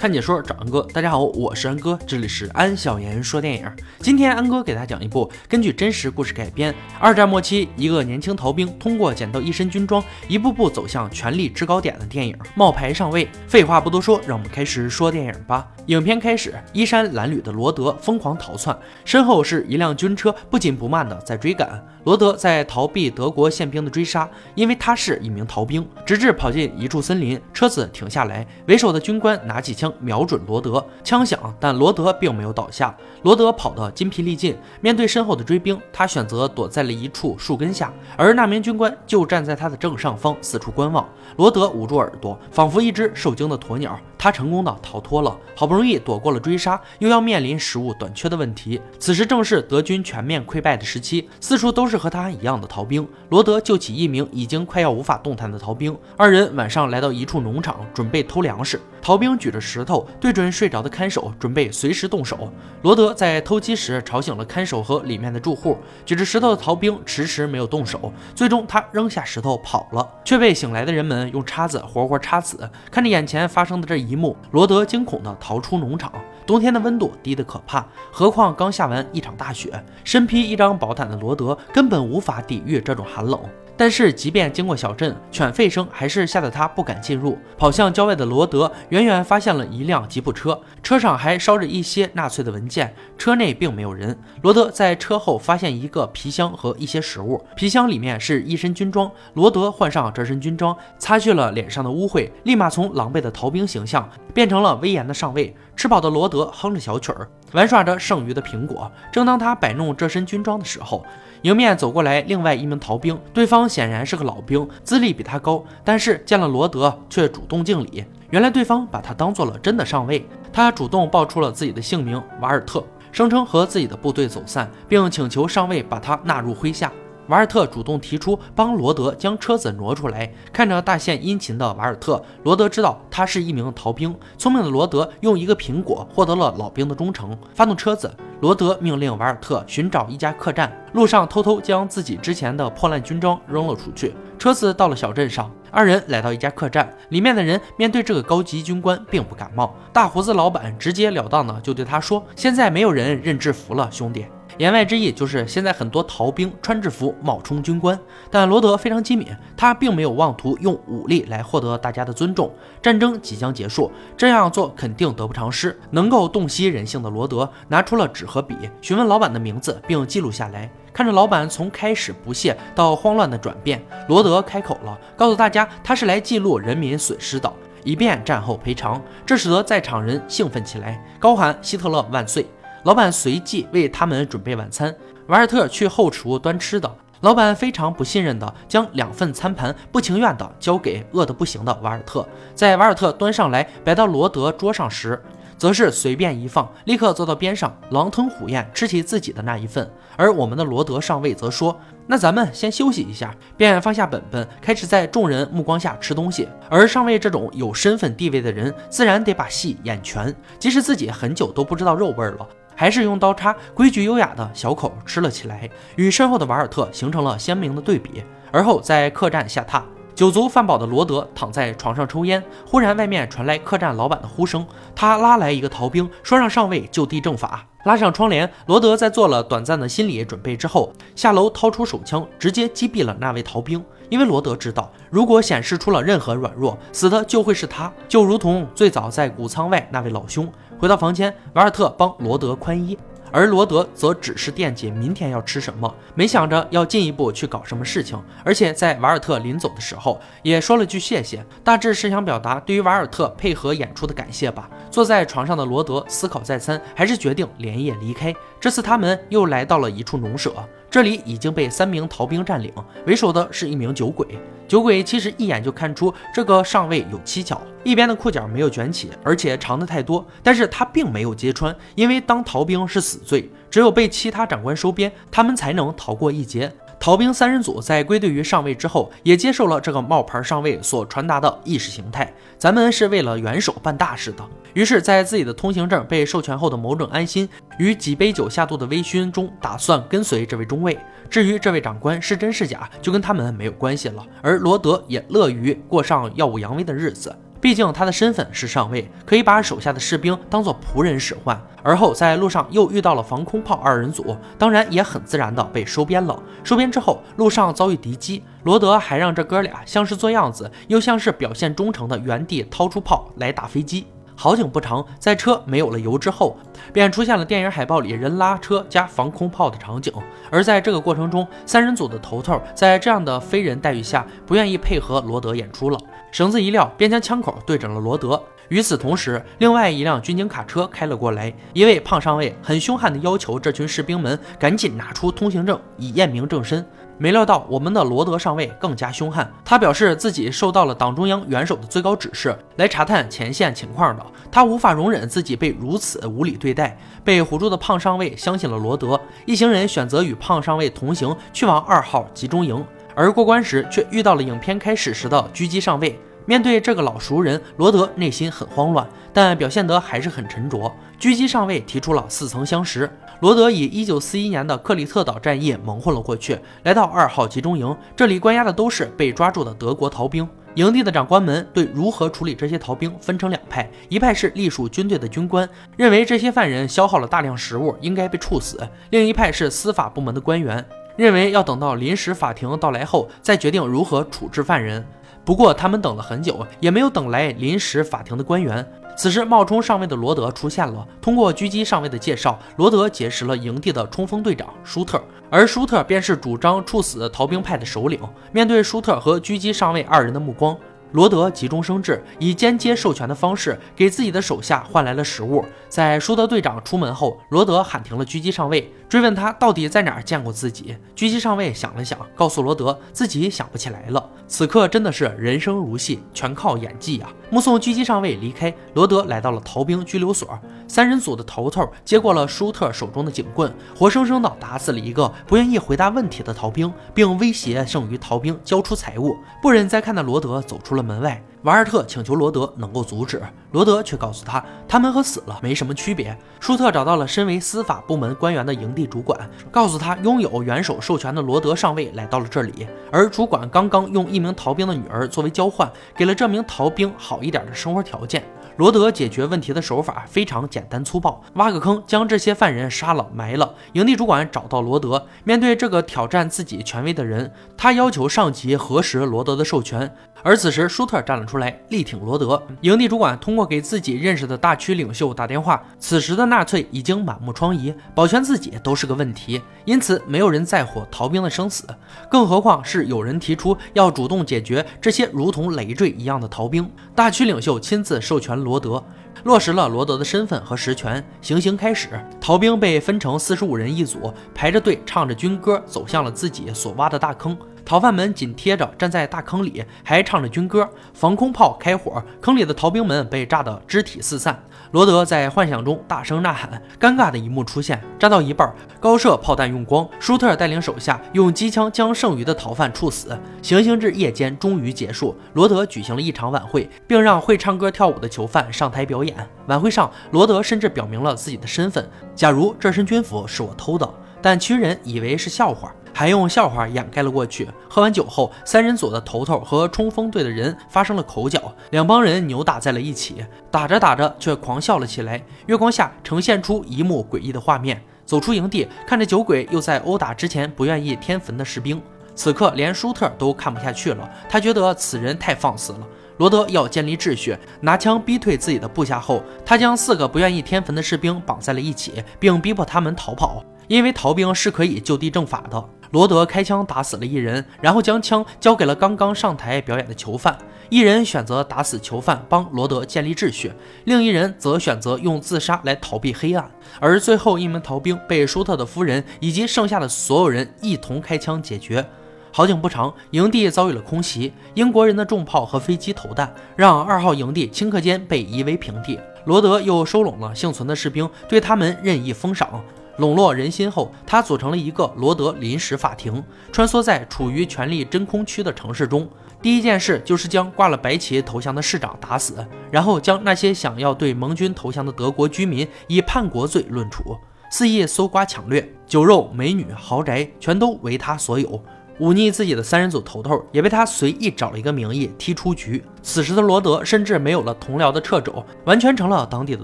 看解说找安哥，大家好，我是安哥，这里是安小言说电影。今天安哥给大家讲一部根据真实故事改编，二战末期一个年轻逃兵通过捡到一身军装，一步步走向权力制高点的电影《冒牌上尉》。废话不多说，让我们开始说电影吧。影片开始，衣衫褴褛的罗德疯狂逃窜，身后是一辆军车不紧不慢的在追赶。罗德在逃避德国宪兵的追杀，因为他是一名逃兵。直至跑进一处森林，车子停下来，为首的军官拿起枪。瞄准罗德，枪响，但罗德并没有倒下。罗德跑得筋疲力尽，面对身后的追兵，他选择躲在了一处树根下，而那名军官就站在他的正上方，四处观望。罗德捂住耳朵，仿佛一只受惊的鸵鸟。他成功的逃脱了，好不容易躲过了追杀，又要面临食物短缺的问题。此时正是德军全面溃败的时期，四处都是和他一样的逃兵。罗德救起一名已经快要无法动弹的逃兵，二人晚上来到一处农场，准备偷粮食。逃兵举着石头对准睡着的看守，准备随时动手。罗德在偷鸡时吵醒了看守和里面的住户。举着石头的逃兵迟迟没有动手，最终他扔下石头跑了，却被醒来的人们用叉子活活插死。看着眼前发生的这一幕，罗德惊恐地逃出农场。冬天的温度低得可怕，何况刚下完一场大雪，身披一张薄毯的罗德根本无法抵御这种寒冷。但是，即便经过小镇，犬吠声还是吓得他不敢进入。跑向郊外的罗德，远远发现了一辆吉普车，车上还烧着一些纳粹的文件，车内并没有人。罗德在车后发现一个皮箱和一些食物，皮箱里面是一身军装。罗德换上这身军装，擦去了脸上的污秽，立马从狼狈的逃兵形象变成了威严的上尉。吃饱的罗德哼着小曲儿，玩耍着剩余的苹果。正当他摆弄这身军装的时候，迎面走过来另外一名逃兵，对方显然是个老兵，资历比他高，但是见了罗德却主动敬礼。原来对方把他当做了真的上尉，他主动报出了自己的姓名瓦尔特，声称和自己的部队走散，并请求上尉把他纳入麾下。瓦尔特主动提出帮罗德将车子挪出来。看着大献殷勤的瓦尔特，罗德知道他是一名逃兵。聪明的罗德用一个苹果获得了老兵的忠诚，发动车子。罗德命令瓦尔特寻找一家客栈，路上偷偷将自己之前的破烂军装扔了出去。车子到了小镇上，二人来到一家客栈，里面的人面对这个高级军官并不感冒。大胡子老板直截了当的就对他说：“现在没有人认制服了，兄弟。”言外之意就是现在很多逃兵穿制服冒充军官，但罗德非常机敏，他并没有妄图用武力来获得大家的尊重。战争即将结束，这样做肯定得不偿失。能够洞悉人性的罗德拿出了纸和笔，询问老板的名字，并记录下来。看着老板从开始不屑到慌乱的转变，罗德开口了，告诉大家他是来记录人民损失的，以便战后赔偿。这使得在场人兴奋起来，高喊“希特勒万岁”。老板随即为他们准备晚餐。瓦尔特去后厨端吃的。老板非常不信任的将两份餐盘不情愿的交给饿得不行的瓦尔特。在瓦尔特端上来摆到罗德桌上时，则是随便一放，立刻坐到边上，狼吞虎咽吃起自己的那一份。而我们的罗德上尉则说：“那咱们先休息一下。”便放下本本，开始在众人目光下吃东西。而上尉这种有身份地位的人，自然得把戏演全，即使自己很久都不知道肉味了。还是用刀叉规矩优雅的小口吃了起来，与身后的瓦尔特形成了鲜明的对比。而后在客栈下榻，酒足饭饱的罗德躺在床上抽烟，忽然外面传来客栈老板的呼声，他拉来一个逃兵，说让上尉就地正法。拉上窗帘，罗德在做了短暂的心理准备之后，下楼掏出手枪，直接击毙了那位逃兵。因为罗德知道，如果显示出了任何软弱，死的就会是他，就如同最早在谷仓外那位老兄。回到房间，瓦尔特帮罗德宽衣，而罗德则只是惦记明天要吃什么，没想着要进一步去搞什么事情。而且在瓦尔特临走的时候，也说了句谢谢，大致是想表达对于瓦尔特配合演出的感谢吧。坐在床上的罗德思考再三，还是决定连夜离开。这次他们又来到了一处农舍。这里已经被三名逃兵占领，为首的是一名酒鬼。酒鬼其实一眼就看出这个上尉有蹊跷，一边的裤脚没有卷起，而且长的太多，但是他并没有揭穿，因为当逃兵是死罪，只有被其他长官收编，他们才能逃过一劫。逃兵三人组在归队于上尉之后，也接受了这个冒牌上尉所传达的意识形态：咱们是为了元首办大事的。于是，在自己的通行证被授权后的某种安心与几杯酒下肚的微醺中，打算跟随这位中尉。至于这位长官是真是假，就跟他们没有关系了。而罗德也乐于过上耀武扬威的日子。毕竟他的身份是上尉，可以把手下的士兵当做仆人使唤。而后在路上又遇到了防空炮二人组，当然也很自然的被收编了。收编之后，路上遭遇敌机，罗德还让这哥俩像是做样子，又像是表现忠诚的原地掏出炮来打飞机。好景不长，在车没有了油之后，便出现了电影海报里人拉车加防空炮的场景。而在这个过程中，三人组的头头在这样的非人待遇下，不愿意配合罗德演出了。绳子一撂，便将枪口对准了罗德。与此同时，另外一辆军警卡车开了过来，一位胖上尉很凶悍地要求这群士兵们赶紧拿出通行证，以验明正身。没料到，我们的罗德上尉更加凶悍。他表示自己受到了党中央元首的最高指示，来查探前线情况的。他无法容忍自己被如此无理对待。被唬住的胖上尉相信了罗德，一行人选择与胖上尉同行，去往二号集中营。而过关时，却遇到了影片开始时的狙击上尉。面对这个老熟人，罗德内心很慌乱，但表现得还是很沉着。狙击上尉提出了似曾相识，罗德以1941年的克里特岛战役蒙混了过去，来到二号集中营，这里关押的都是被抓住的德国逃兵。营地的长官们对如何处理这些逃兵分成两派，一派是隶属军队的军官，认为这些犯人消耗了大量食物，应该被处死；另一派是司法部门的官员，认为要等到临时法庭到来后再决定如何处置犯人。不过，他们等了很久，也没有等来临时法庭的官员。此时，冒充上尉的罗德出现了。通过狙击上尉的介绍，罗德结识了营地的冲锋队长舒特，而舒特便是主张处死逃兵派的首领。面对舒特和狙击上尉二人的目光。罗德急中生智，以间接授权的方式给自己的手下换来了食物。在舒德队长出门后，罗德喊停了狙击上尉，追问他到底在哪儿见过自己。狙击上尉想了想，告诉罗德自己想不起来了。此刻真的是人生如戏，全靠演技啊！目送狙击上尉离开，罗德来到了逃兵拘留所。三人组的头头接过了舒特手中的警棍，活生生的打死了一个不愿意回答问题的逃兵，并威胁剩余逃兵交出财物。不忍再看的罗德走出了门外，瓦尔特请求罗德能够阻止，罗德却告诉他，他们和死了没什么区别。舒特找到了身为司法部门官员的营地主管，告诉他，拥有元首授权的罗德上尉来到了这里，而主管刚刚用一名逃兵的女儿作为交换，给了这名逃兵好一点的生活条件。罗德解决问题的手法非常简单粗暴，挖个坑将这些犯人杀了埋了。营地主管找到罗德，面对这个挑战自己权威的人，他要求上级核实罗德的授权。而此时，舒特站了出来，力挺罗德。营地主管通过给自己认识的大区领袖打电话，此时的纳粹已经满目疮痍，保全自己都是个问题，因此没有人在乎逃兵的生死，更何况是有人提出要主动解决这些如同累赘一样的逃兵。大区领袖亲自授权罗德。落实了罗德的身份和实权，行刑开始。逃兵被分成四十五人一组，排着队唱着军歌，走向了自己所挖的大坑。逃犯们紧贴着站在大坑里，还唱着军歌。防空炮开火，坑里的逃兵们被炸得肢体四散。罗德在幻想中大声呐喊，尴尬的一幕出现。炸到一半，高射炮弹用光，舒特带领手下用机枪将剩余的逃犯处死。行刑至夜间终于结束，罗德举行了一场晚会，并让会唱歌跳舞的囚犯上台表演。晚会上，罗德甚至表明了自己的身份：假如这身军服是我偷的，但其余人以为是笑话。还用笑话掩盖了过去。喝完酒后，三人组的头头和冲锋队的人发生了口角，两帮人扭打在了一起，打着打着却狂笑了起来。月光下呈现出一幕诡异的画面：走出营地，看着酒鬼又在殴打之前不愿意添坟的士兵。此刻连舒特都看不下去了，他觉得此人太放肆了。罗德要建立秩序，拿枪逼退自己的部下后，他将四个不愿意添坟的士兵绑在了一起，并逼迫他们逃跑，因为逃兵是可以就地正法的。罗德开枪打死了一人，然后将枪交给了刚刚上台表演的囚犯。一人选择打死囚犯，帮罗德建立秩序；另一人则选择用自杀来逃避黑暗。而最后一名逃兵被舒特的夫人以及剩下的所有人一同开枪解决。好景不长，营地遭遇了空袭，英国人的重炮和飞机投弹，让二号营地顷刻间被夷为平地。罗德又收拢了幸存的士兵，对他们任意封赏。笼络人心后，他组成了一个罗德临时法庭，穿梭在处于权力真空区的城市中。第一件事就是将挂了白旗投降的市长打死，然后将那些想要对盟军投降的德国居民以叛国罪论处，肆意搜刮抢掠，酒肉、美女、豪宅全都为他所有。忤逆自己的三人组头头也被他随意找了一个名义踢出局。此时的罗德甚至没有了同僚的掣肘，完全成了当地的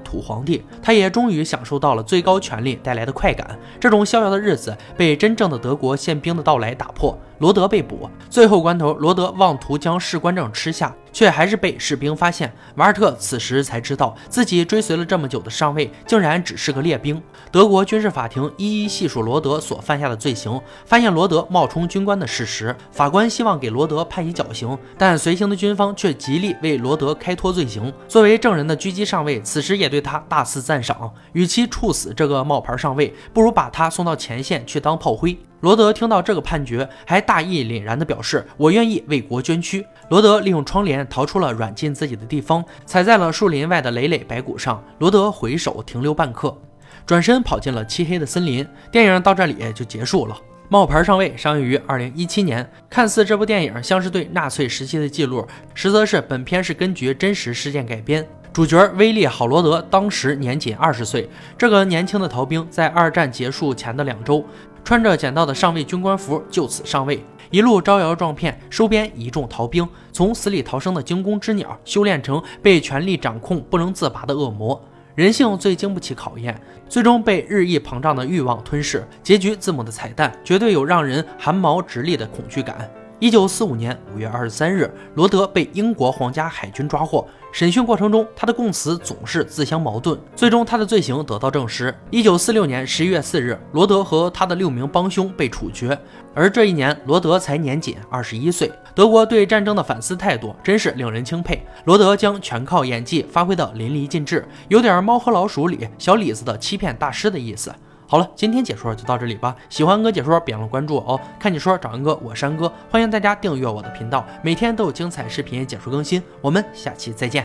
土皇帝。他也终于享受到了最高权力带来的快感。这种逍遥的日子被真正的德国宪兵的到来打破。罗德被捕，最后关头，罗德妄图将士官证吃下，却还是被士兵发现。瓦尔特此时才知道，自己追随了这么久的上尉，竟然只是个列兵。德国军事法庭一一细数罗德所犯下的罪行，发现罗德冒充军官的事实。法官希望给罗德判以绞刑，但随行的军方却极力为罗德开脱罪行。作为证人的狙击上尉，此时也对他大肆赞赏。与其处死这个冒牌上尉，不如把他送到前线去当炮灰。罗德听到这个判决，还大义凛然地表示：“我愿意为国捐躯。”罗德利用窗帘逃出了软禁自己的地方，踩在了树林外的累累白骨上。罗德回首停留半刻，转身跑进了漆黑的森林。电影到这里就结束了。冒牌上尉上映于二零一七年，看似这部电影像是对纳粹时期的记录，实则是本片是根据真实事件改编。主角威利·郝罗德当时年仅二十岁，这个年轻的逃兵在二战结束前的两周。穿着捡到的上尉军官服就此上位，一路招摇撞骗，收编一众逃兵，从死里逃生的惊弓之鸟修炼成被权力掌控不能自拔的恶魔。人性最经不起考验，最终被日益膨胀的欲望吞噬。结局字母的彩蛋绝对有让人汗毛直立的恐惧感。一九四五年五月二十三日，罗德被英国皇家海军抓获。审讯过程中，他的供词总是自相矛盾，最终他的罪行得到证实。一九四六年十一月四日，罗德和他的六名帮凶被处决，而这一年罗德才年仅二十一岁。德国对战争的反思态度真是令人钦佩。罗德将全靠演技发挥得淋漓尽致，有点《猫和老鼠》里小李子的欺骗大师的意思。好了，今天解说就到这里吧。喜欢哥解说，别忘了关注我哦。看解说找安哥，我是安哥，欢迎大家订阅我的频道，每天都有精彩视频解说更新。我们下期再见。